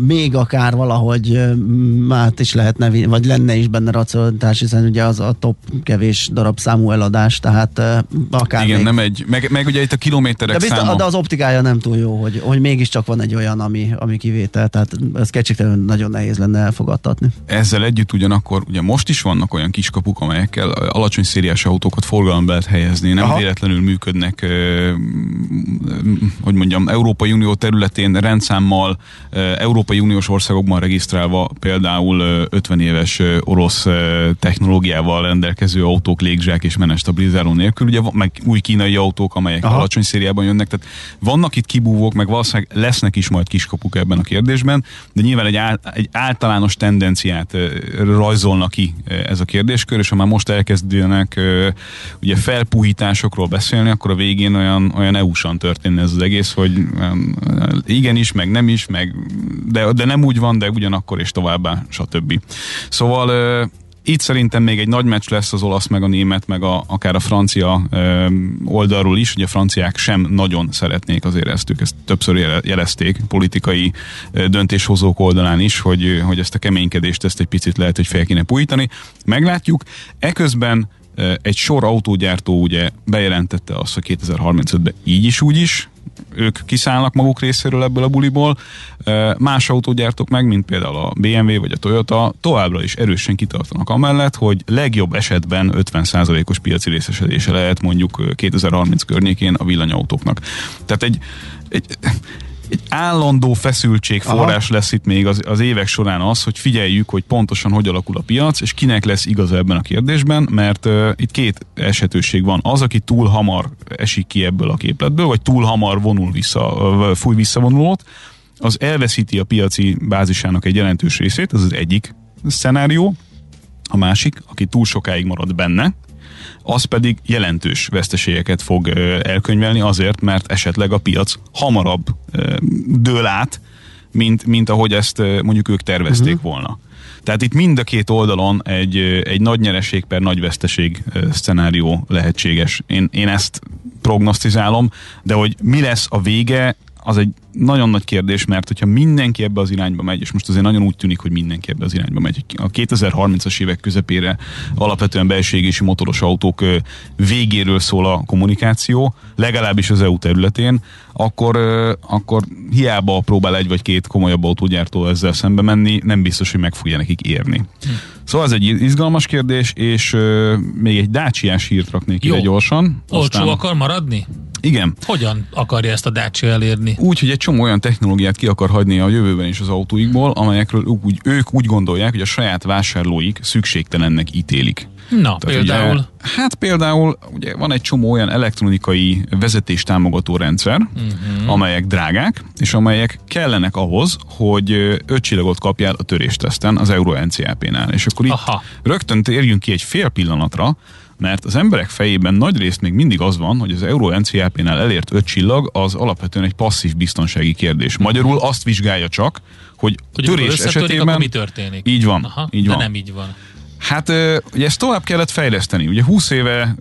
még akár valahogy mm, át is lehetne, vagy lenne is benne racionalitás, hiszen ugye az a top kevés darab számú eladás, tehát eh, akár Igen, még. nem egy, meg, meg ugye itt a de, kilométerek biztos, száma. de az optikája nem túl jó, hogy, hogy mégiscsak van egy olyan, ami, ami kivétel, tehát ez kétségtelenül nagyon nehéz lenne elfogadtatni. Ezzel együtt ugyanakkor, ugye most is vannak olyan kiskapuk, amelyekkel alacsony szériás autókat forgalomba lehet helyezni, nem Aha. Véletlenül működnek, hogy mondjam, Európai Unió területén rendszámmal, Európai Uniós országokban regisztrálva például ö, 50 éves orosz technológiával rendelkező autók légzsák és menestabilizáló nélkül, ugye meg új kínai autók, amelyek Aha. alacsony szériában jönnek, tehát vannak itt kibúvók, meg valószínűleg lesznek is majd kiskapuk ebben a kérdésben, de nyilván egy, ál, egy általános tendenciát rajzolna ki ez a kérdéskör, és ha már most elkezdenek ö, ugye felpuhításokról beszélni, akkor a végén olyan, olyan EU-san történne ez az egész, hogy igenis, meg nem is, meg de, de nem úgy van, de ugyanakkor és továbbá, stb. Szóval itt szerintem még egy nagy meccs lesz az olasz, meg a német, meg a, akár a francia ö, oldalról is. Ugye a franciák sem nagyon szeretnék azért ezt, ők ezt többször jele- jelezték politikai ö, döntéshozók oldalán is, hogy, hogy ezt a keménykedést ezt egy picit lehet, hogy fel kéne pújítani. Meglátjuk. Eközben egy sor autógyártó ugye bejelentette azt, hogy 2035-ben így is úgy is ők kiszállnak maguk részéről ebből a buliból. Más autógyártók meg, mint például a BMW vagy a Toyota, továbbra is erősen kitartanak amellett, hogy legjobb esetben 50%-os piaci részesedése lehet mondjuk ö, 2030 környékén a villanyautóknak. Tehát egy, egy egy állandó feszültség forrás lesz itt még az, az évek során az, hogy figyeljük, hogy pontosan hogy alakul a piac, és kinek lesz igaza ebben a kérdésben, mert uh, itt két esetőség van. Az, aki túl hamar esik ki ebből a képletből, vagy túl hamar vonul vissza, uh, fúj visszavonulót, az elveszíti a piaci bázisának egy jelentős részét, ez az egyik szenárió. A másik, aki túl sokáig marad benne, az pedig jelentős veszteségeket fog elkönyvelni azért, mert esetleg a piac hamarabb dől át, mint, mint ahogy ezt mondjuk ők tervezték uh-huh. volna. Tehát itt mind a két oldalon egy, egy nagy nyereség per nagy veszteség ö, szcenárió lehetséges. Én, én ezt prognosztizálom, de hogy mi lesz a vége, az egy nagyon nagy kérdés, mert hogyha mindenki ebbe az irányba megy, és most azért nagyon úgy tűnik, hogy mindenki ebbe az irányba megy, a 2030-as évek közepére alapvetően belségési motoros autók végéről szól a kommunikáció, legalábbis az EU területén, akkor, akkor hiába próbál egy vagy két komolyabb autógyártó ezzel szembe menni, nem biztos, hogy meg fogja nekik érni. Szóval ez egy izgalmas kérdés, és még egy dácsiás hírt raknék Jó. ide gyorsan. Olcsó akar maradni? Igen, Hogyan akarja ezt a Dacia elérni? úgy, hogy egy csomó olyan technológiát ki akar hagyni a jövőben is az autóikból, amelyekről úgy, ők úgy gondolják, hogy a saját vásárlóik szükségtelennek ítélik. Na, Tehát például... Ugye, hát például ugye van egy csomó olyan elektronikai vezetés támogató rendszer, uh-huh. amelyek drágák, és amelyek kellenek ahhoz, hogy öt csillagot kapjál a törésteszten az Euro NCAP-nál. És akkor itt Aha. rögtön térjünk ki egy fél pillanatra, mert az emberek fejében nagy részt még mindig az van, hogy az Euro NCAP-nál elért öt csillag az alapvetően egy passzív biztonsági kérdés. Magyarul azt vizsgálja csak, hogy, Hogy törés esetében... mi történik? Így van, Aha, így de van. nem így van. Hát ugye ezt tovább kellett fejleszteni. Ugye 20 éve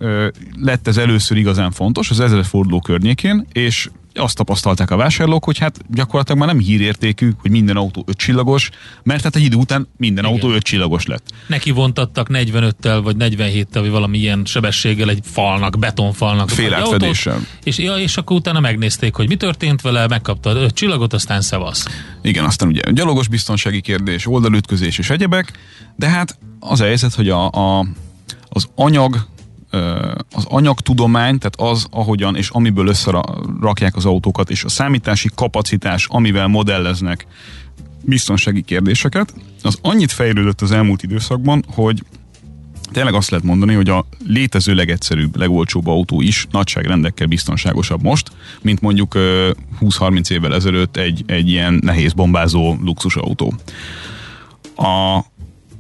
lett ez először igazán fontos, az ezres forduló környékén, és azt tapasztalták a vásárlók, hogy hát gyakorlatilag már nem hírértékű, hogy minden autó öt csillagos, mert hát egy idő után minden Igen. autó öt csillagos lett. Neki vontattak 45-tel vagy 47-tel, vagy valami ilyen sebességgel egy falnak, betonfalnak. Fél átfedéssel. És, ja, és akkor utána megnézték, hogy mi történt vele, megkapta öt csillagot, aztán szevasz. Igen, aztán ugye gyalogos biztonsági kérdés, oldalütközés és egyebek, de hát az a helyzet, hogy a, a, az anyag az anyagtudomány, tehát az, ahogyan és amiből összerakják az autókat, és a számítási kapacitás, amivel modelleznek biztonsági kérdéseket, az annyit fejlődött az elmúlt időszakban, hogy tényleg azt lehet mondani, hogy a létező legegyszerűbb, legolcsóbb autó is nagyságrendekkel biztonságosabb most, mint mondjuk 20-30 évvel ezelőtt egy, egy ilyen nehéz bombázó luxusautó. A,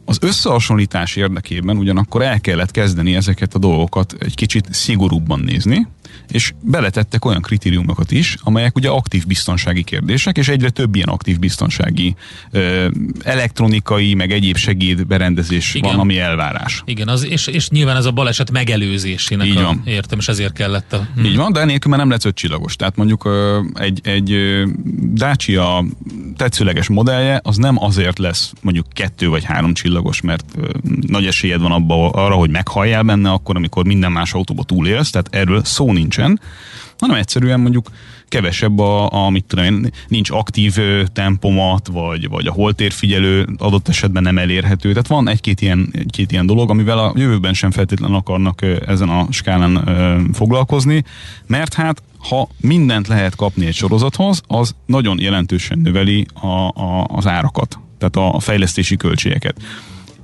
az összehasonlítás érdekében ugyanakkor el kellett kezdeni ezeket a dolgokat egy kicsit szigorúbban nézni, és beletettek olyan kritériumokat is, amelyek ugye aktív biztonsági kérdések, és egyre több ilyen aktív biztonsági ö, elektronikai, meg egyéb segédberendezés Igen. van, ami elvárás. Igen, az, és, és nyilván ez a baleset megelőzésének Így van. A, értem, és ezért kellett a... Hm. Így van, de enélkül már nem lesz ötcsillagos. Tehát mondjuk ö, egy, egy ö, Dacia tetszőleges modellje, az nem azért lesz mondjuk kettő vagy három csillagos, mert ö, nagy esélyed van abba, arra, hogy meghalljál benne akkor, amikor minden más autóba túlélsz, tehát erről szó nincsen, hanem egyszerűen mondjuk kevesebb a, a mit tudom én, nincs aktív tempomat, vagy, vagy a holtérfigyelő adott esetben nem elérhető. Tehát van egy-két ilyen, egy-két ilyen dolog, amivel a jövőben sem feltétlenül akarnak ezen a skálán foglalkozni, mert hát ha mindent lehet kapni egy sorozathoz, az nagyon jelentősen növeli a, a, az árakat, tehát a fejlesztési költségeket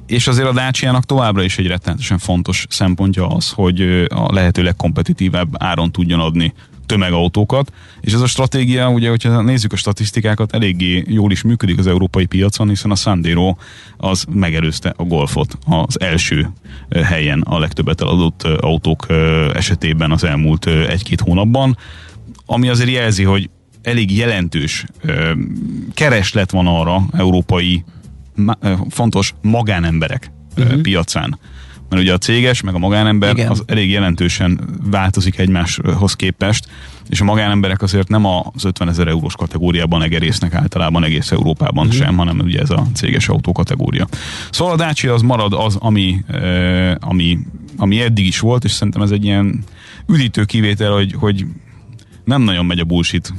és azért a Dacia-nak továbbra is egy rettenetesen fontos szempontja az, hogy a lehető legkompetitívebb áron tudjon adni tömegautókat, és ez a stratégia, ugye, hogyha nézzük a statisztikákat, eléggé jól is működik az európai piacon, hiszen a Sandero az megelőzte a Golfot az első helyen a legtöbbet eladott autók esetében az elmúlt egy-két hónapban, ami azért jelzi, hogy elég jelentős kereslet van arra európai fontos magánemberek uh-huh. piacán. Mert ugye a céges, meg a magánember Igen. az elég jelentősen változik egymáshoz képest, és a magánemberek azért nem az 50 ezer eurós kategóriában egerésznek általában egész Európában uh-huh. sem, hanem ugye ez a céges autó kategória. Szóval a Dacia az marad az, ami, ami, ami eddig is volt, és szerintem ez egy ilyen üdítő kivétel, hogy, hogy nem nagyon megy a bullshit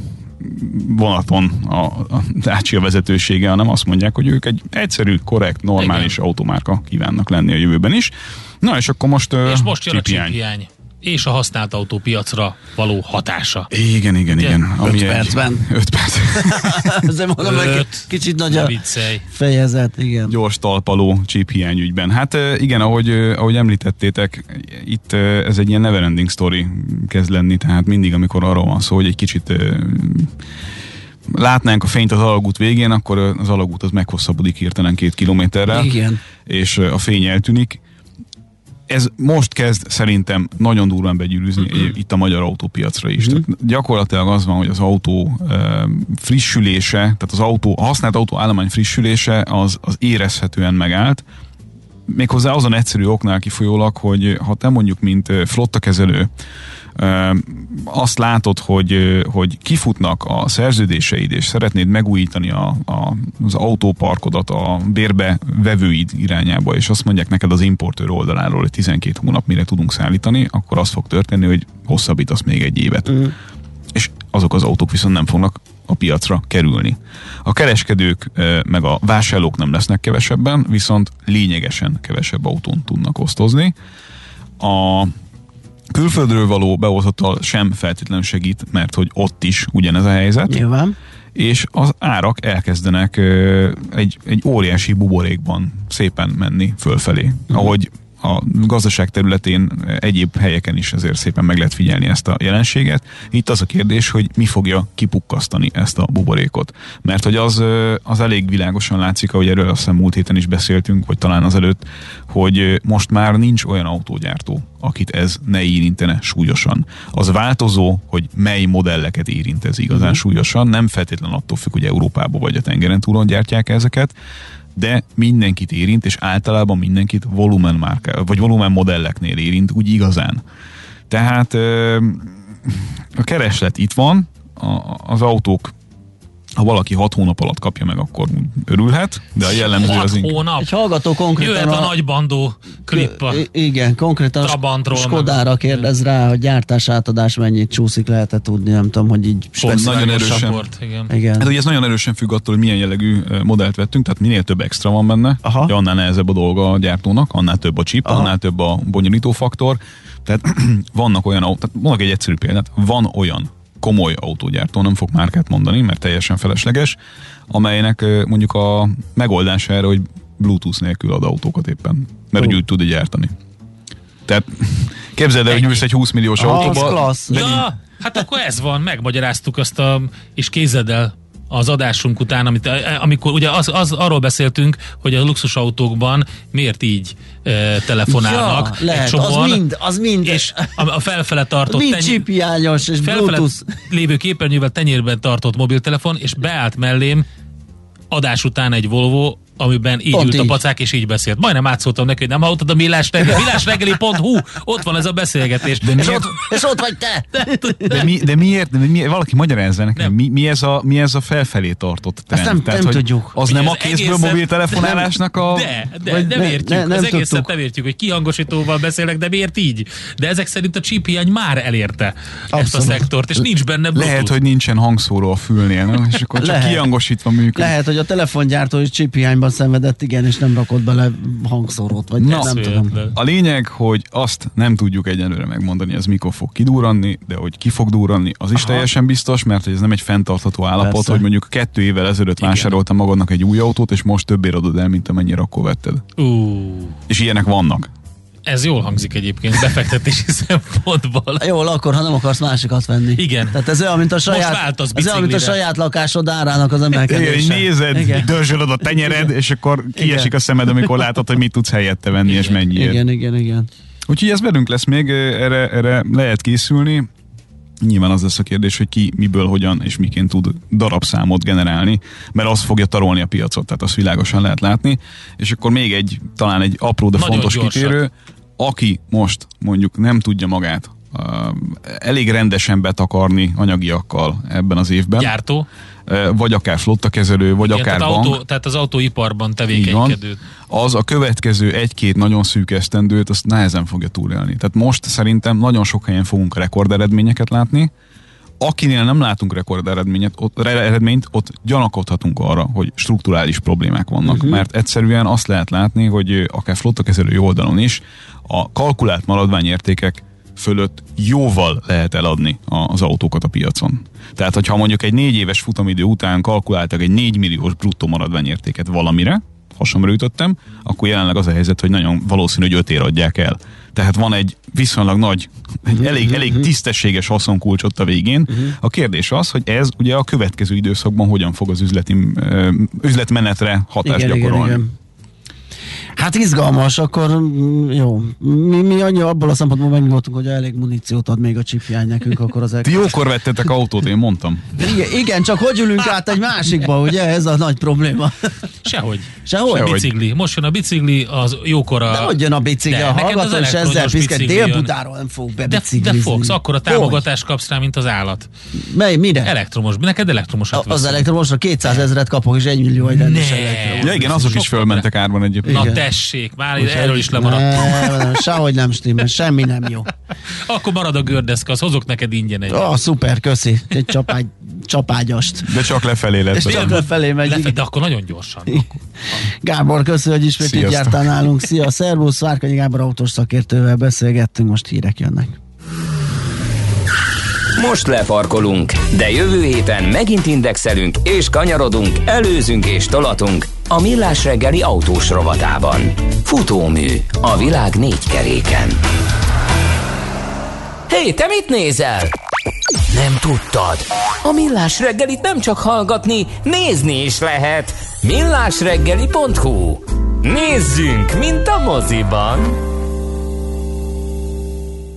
vonaton a, a Dacia vezetősége, hanem azt mondják, hogy ők egy egyszerű, korrekt, normális Igen. automárka kívánnak lenni a jövőben is. Na és akkor most És most jön a csiphiány és a használt autópiacra való hatása. Igen, igen, Ugye? igen. Ami 5 percben. 5 perc. Ezért mondom, hogy kicsit nagy a fejezet, igen. Gyors talpaló chip hiány ügyben. Hát igen, ahogy, ahogy említettétek, itt ez egy ilyen neverending story kezd lenni, tehát mindig, amikor arról van szó, hogy egy kicsit látnánk a fényt az alagút végén, akkor az alagút az meghosszabbodik hirtelen két kilométerrel. Igen. És a fény eltűnik ez most kezd szerintem nagyon durván begyűrűzni mm-hmm. itt a magyar autópiacra is. Mm-hmm. Tehát gyakorlatilag az van, hogy az autó e, frissülése, tehát az autó, a használt autó állomány frissülése az, az érezhetően megállt. Méghozzá azon egyszerű oknál kifolyólag, hogy ha te mondjuk, mint flottakezelő azt látod, hogy, hogy kifutnak a szerződéseid, és szeretnéd megújítani a, a, az autóparkodat a bérbe vevőid irányába, és azt mondják neked az importőr oldaláról, hogy 12 hónap mire tudunk szállítani, akkor az fog történni, hogy hosszabbítasz még egy évet. Mm. És azok az autók viszont nem fognak a piacra kerülni. A kereskedők meg a vásárlók nem lesznek kevesebben, viszont lényegesen kevesebb autón tudnak osztozni. A külföldről való behozatal sem feltétlenül segít, mert hogy ott is ugyanez a helyzet. Nyilván. És az árak elkezdenek egy, egy óriási buborékban szépen menni fölfelé. Uh-huh. Ahogy a gazdaság területén egyéb helyeken is ezért szépen meg lehet figyelni ezt a jelenséget. Itt az a kérdés, hogy mi fogja kipukkasztani ezt a buborékot. Mert hogy az, az elég világosan látszik, ahogy erről azt hiszem múlt héten is beszéltünk, vagy talán azelőtt, hogy most már nincs olyan autógyártó, akit ez ne érintene súlyosan. Az változó, hogy mely modelleket érint ez igazán uh-huh. súlyosan, nem feltétlenül attól függ, hogy Európába vagy a tengeren túlon gyártják ezeket, de mindenkit érint, és általában mindenkit volumen márka, vagy volumen modelleknél érint, úgy igazán. Tehát a kereslet itt van, az autók ha valaki hat hónap alatt kapja meg, akkor örülhet, de a jellemző hat az inkább. hónap? Egy hallgató konkrétan Jöhet a, a nagy bandó klip a Igen, konkrétan a Skodára kérdez rá, hogy gyártás átadás mennyit csúszik, lehet tudni, nem tudom, hogy így Pont nagyon erősen. Volt, igen. igen. Hát ugye ez nagyon erősen függ attól, hogy milyen jellegű modellt vettünk, tehát minél több extra van benne, Aha. Ja, annál nehezebb a dolga a gyártónak, annál több a chip, Aha. annál több a bonyolító faktor. Tehát vannak olyan, tehát mondok egy egyszerű példát, van olyan komoly autógyártó, nem fog márkát mondani, mert teljesen felesleges, amelynek mondjuk a megoldása erre, hogy Bluetooth nélkül ad autókat éppen, mert Ó. úgy, tud gyártani. Tehát képzeld el, hogy ülsz egy 20 milliós Ah, az autóba. klassz. Ja, hát akkor ez van, megmagyaráztuk azt a, és kézzed el az adásunk után, amit, eh, amikor ugye az, az, arról beszéltünk, hogy a luxusautókban miért így e, telefonálnak. Ja, lehet, az mind, az mind. És a, a felfele tartott mind tenyér- csiphiányos és Bluetooth. lévő képernyővel tenyérben tartott mobiltelefon, és beállt mellém adás után egy Volvo, amiben így Pont ült a így. pacák, és így beszélt. Majdnem átszóltam neki, hogy nem hallottad a millás reggeli, millásreggeli.hu, ott van ez a beszélgetés. De És miért, ott, és ott vagy te! de, mi, de miért, de mi, valaki magyarázza nekem, Nem. mi, mi, ez a, mi ez a felfelé tartott trend? nem- nem hogy tudjuk. Az nem a kézből egészen- mobiltelefonálásnak a... De, de Vagy nem ne- értjük, ne- nem az egészet tudtuk. nem értjük, hogy kihangosítóval beszélek, de miért így? De ezek szerint a chip hiány már elérte ezt a Abszolút. szektort, és nincs benne Bluetooth. Lehet, hogy nincsen hangszóró a fülnél, nem? és akkor csak Lehet. kiangosítva működik. Lehet, hogy a telefongyártó is csiphiányban szenvedett, igen, és nem rakott bele hangszórót, vagy Na. nem tudom. A lényeg, hogy azt nem tudjuk egyelőre megmondani, ez mikor fog kidúranni, de hogy ki fog durranni, az is Aha. teljesen biztos, mert hogy ez nem egy fenntartható állapot, Persze. hogy mondjuk kettő évvel ezelőtt vásároltam magadnak egy új autót, és most többé adod el, mint amennyire akkor vetted. Ú, És ilyenek vannak. Ez jól hangzik egyébként befektetési szempontból. Jól, akkor ha nem akarsz másikat venni. Igen. Tehát ez olyan, mint a saját, ez olyan, mint a saját lakásod árának az Igen, emelkedése. nézed, Igen. dörzsölöd a tenyered, és akkor kiesik Igen. a szemed, amikor látod, hogy mit tudsz helyette venni, és mennyiért. Igen, igen, igen. Úgyhogy ez velünk lesz még, erre, erre lehet készülni. Nyilván az lesz a kérdés, hogy ki miből, hogyan és miként tud darabszámot generálni, mert az fogja tarolni a piacot, tehát azt világosan lehet látni. És akkor még egy, talán egy apró, de Nagyon fontos gyorsak. kitérő, aki most mondjuk nem tudja magát uh, elég rendesen betakarni anyagiakkal ebben az évben, Gyártó, uh, vagy akár flottakezelő, vagy igen, akár tehát, bank, autó, tehát az autóiparban van, tevékenykedő. az a következő egy-két nagyon szűk esztendőt, azt nehezen fogja túlélni. Tehát most szerintem nagyon sok helyen fogunk rekorderedményeket látni, akinél nem látunk rekorderedményt, ott, re- eredményt, ott gyanakodhatunk arra, hogy strukturális problémák vannak, uh-huh. mert egyszerűen azt lehet látni, hogy akár flottakezelői oldalon is a kalkulált maradványértékek fölött jóval lehet eladni az autókat a piacon. Tehát, hogyha mondjuk egy négy éves futamidő után kalkuláltak egy 4 milliós bruttó maradványértéket valamire, hasonlóra ütöttem, akkor jelenleg az a helyzet, hogy nagyon valószínű, hogy ötér adják el. Tehát van egy viszonylag nagy, egy elég, elég tisztességes haszonkulcs ott a végén. A kérdés az, hogy ez ugye a következő időszakban hogyan fog az üzleti, üzletmenetre hatást Igen, igen, gyakorolni. igen. Hát izgalmas, akkor mm, jó. Mi, mi annyi abból a szempontból megnyugodtunk, hogy elég muníciót ad még a csiphiány nekünk, akkor az Ti jókor vettetek autót, én mondtam. igen, igen, csak hogy ülünk át egy másikba, ugye? Ez a nagy probléma. Sehogy. Sehogy. Sehogy. Bicikli. Most jön a bicikli, az jókora... De hogy jön a bicikli, De, a hallgató, az és ezzel jön. délbutáról nem fog de, bebiciklizni. de fogsz, akkor a támogatást kapsz rá, mint az állat. Mely, mire? Elektromos, neked elektromosat A- az elektromosra 200 ezeret kapok, és 1 millió egy Ne. Ja igen, azok is fölmentek árban egyébként. Na Igen. Tessék, már Úgyhogy- erről is lemaradtam. Nem, nem, sehogy nem stimmel, semmi nem jó. Akkor marad a gördeszka, az hozok neked ingyen egy. Ó, oh, szuper, köszi. Egy csapágy, csapágyast. De csak lefelé lett. És csak lefelé megy. Lefe, igen. de akkor nagyon gyorsan. Gábor, köszönöm, hogy ismét itt Sziasztok. jártál nálunk. Szia, szervusz, Várkanyi Gábor autós szakértővel beszélgettünk, most hírek jönnek. Most lefarkolunk, de jövő héten megint indexelünk és kanyarodunk, előzünk és tolatunk a Millás reggeli autós rovatában. Futómű a világ négy keréken. Hé, te mit nézel? Nem tudtad? A Millás reggelit nem csak hallgatni, nézni is lehet. millásreggeli.hu Nézzünk, mint a moziban!